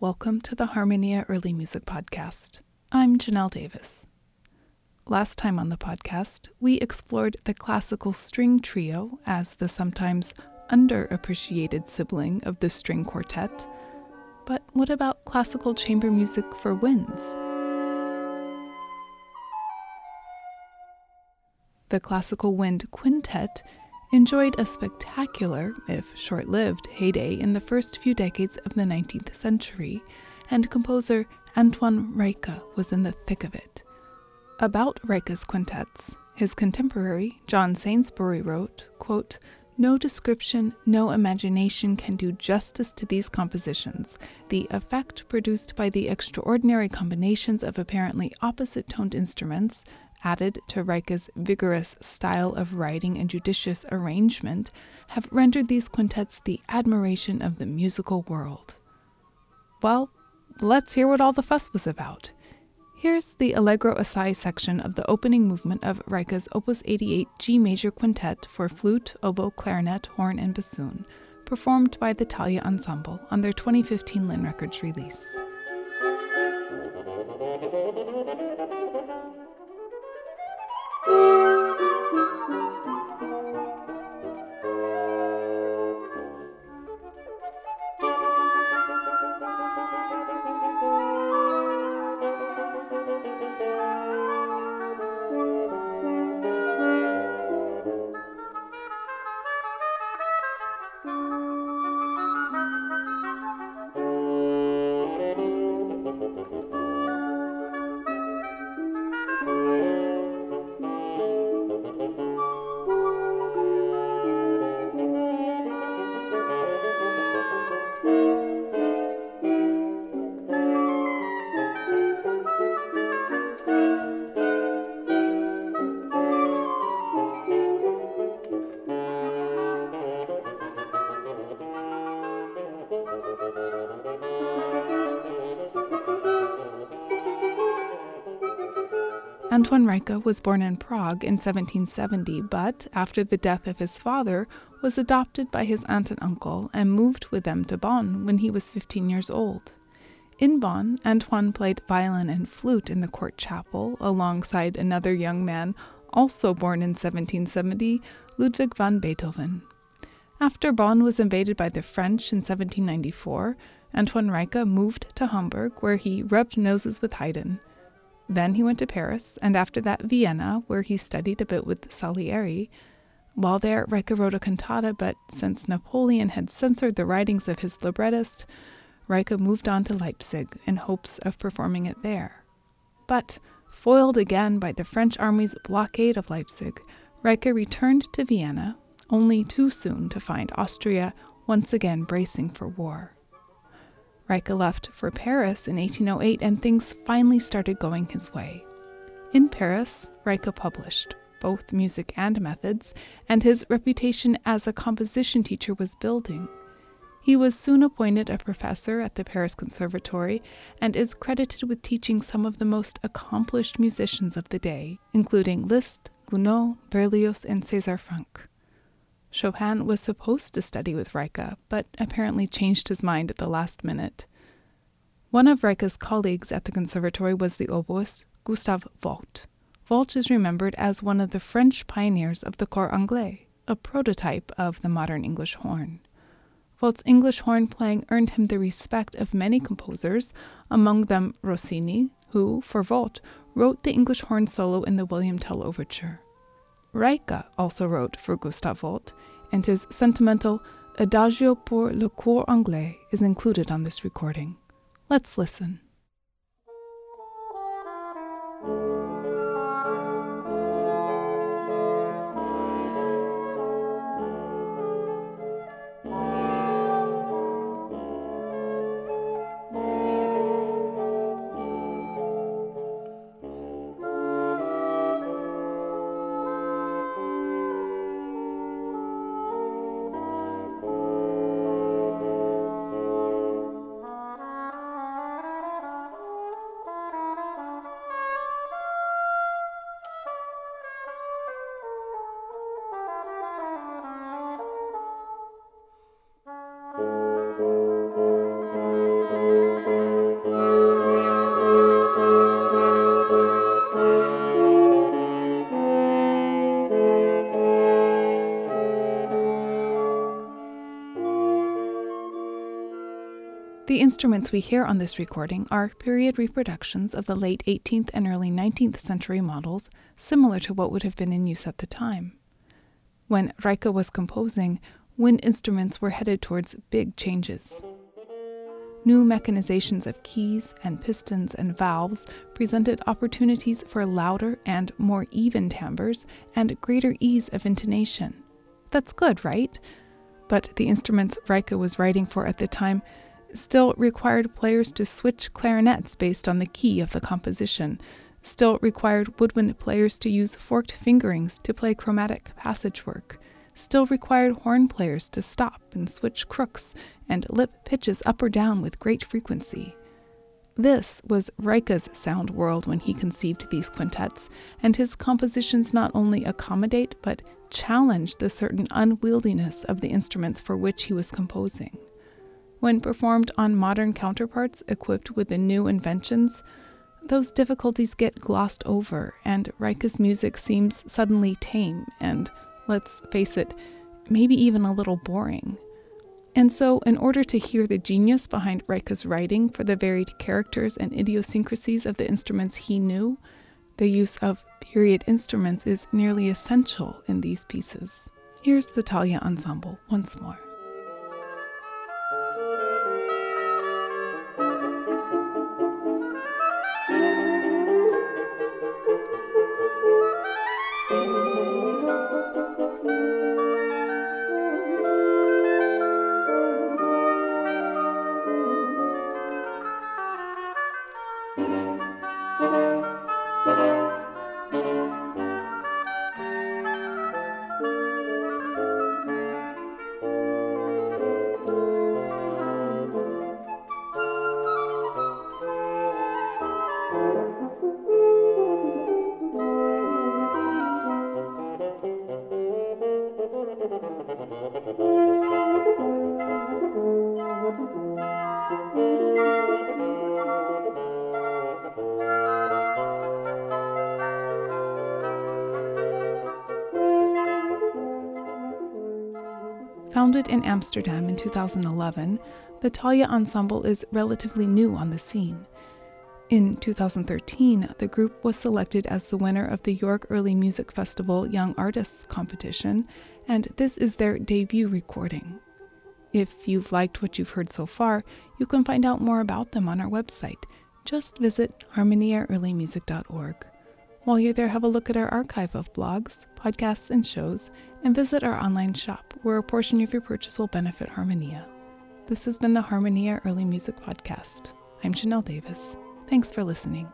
Welcome to the Harmonia Early Music Podcast. I'm Janelle Davis. Last time on the podcast, we explored the classical string trio as the sometimes underappreciated sibling of the string quartet. But what about classical chamber music for winds? The classical wind quintet enjoyed a spectacular, if short lived, heyday in the first few decades of the 19th century, and composer Antoine Reicha was in the thick of it. About Reicha's quintets, his contemporary, John Sainsbury, wrote, quote, no description, no imagination can do justice to these compositions. The effect produced by the extraordinary combinations of apparently opposite toned instruments, added to Reicha's vigorous style of writing and judicious arrangement, have rendered these quintets the admiration of the musical world. Well, let's hear what all the fuss was about. Here's the Allegro Assai section of the opening movement of Reicha's Opus 88 G major quintet for flute, oboe, clarinet, horn, and bassoon, performed by the Thalia Ensemble on their 2015 Linn Records release. Antoine Reicha was born in Prague in 1770, but after the death of his father, was adopted by his aunt and uncle and moved with them to Bonn when he was 15 years old. In Bonn, Antoine played violin and flute in the court chapel alongside another young man, also born in 1770, Ludwig van Beethoven. After Bonn was invaded by the French in 1794, Antoine Reicha moved to Hamburg, where he rubbed noses with Haydn. Then he went to Paris, and after that, Vienna, where he studied a bit with Salieri. While there, Reicha wrote a cantata, but since Napoleon had censored the writings of his librettist, Reicha moved on to Leipzig in hopes of performing it there. But, foiled again by the French army's blockade of Leipzig, Reicha returned to Vienna, only too soon to find Austria once again bracing for war. Reicha left for Paris in 1808 and things finally started going his way. In Paris, Reicha published both music and methods, and his reputation as a composition teacher was building. He was soon appointed a professor at the Paris Conservatory and is credited with teaching some of the most accomplished musicians of the day, including Liszt, Gounod, Berlioz, and César Franck. Chopin was supposed to study with Reicha, but apparently changed his mind at the last minute. One of Reicha's colleagues at the conservatory was the oboist Gustave Vogt. Vogt is remembered as one of the French pioneers of the cor anglais, a prototype of the modern English horn. Vogt's English horn playing earned him the respect of many composers, among them Rossini, who, for Vogt, wrote the English horn solo in the William Tell Overture. Reicha also wrote for Gustave Vogt, and his sentimental Adagio pour le cor anglais is included on this recording. Let's listen. Instruments we hear on this recording are period reproductions of the late 18th and early 19th century models, similar to what would have been in use at the time. When Reicha was composing, wind instruments were headed towards big changes. New mechanizations of keys and pistons and valves presented opportunities for louder and more even timbres and greater ease of intonation. That's good, right? But the instruments Reicha was writing for at the time still required players to switch clarinets based on the key of the composition, still required woodwind players to use forked fingerings to play chromatic passage work, still required horn players to stop and switch crooks and lip pitches up or down with great frequency. This was Reicha's sound world when he conceived these quintets, and his compositions not only accommodate but challenge the certain unwieldiness of the instruments for which he was composing. When performed on modern counterparts equipped with the new inventions, those difficulties get glossed over, and Reicha's music seems suddenly tame and, let's face it, maybe even a little boring. And so, in order to hear the genius behind Reicha's writing for the varied characters and idiosyncrasies of the instruments he knew, the use of period instruments is nearly essential in these pieces. Here's the Thalia Ensemble once more. Founded in Amsterdam in 2011, the Thalia Ensemble is relatively new on the scene. In 2013, the group was selected as the winner of the York Early Music Festival Young Artists competition, and this is their debut recording. If you've liked what you've heard so far, you can find out more about them on our website. Just visit harmoniaearlymusic.org. While you're there, have a look at our archive of blogs, podcasts, and shows, and visit our online shop, where a portion of your purchase will benefit Harmonia. This has been the Harmonia Early Music Podcast. I'm Janelle Davis. Thanks for listening.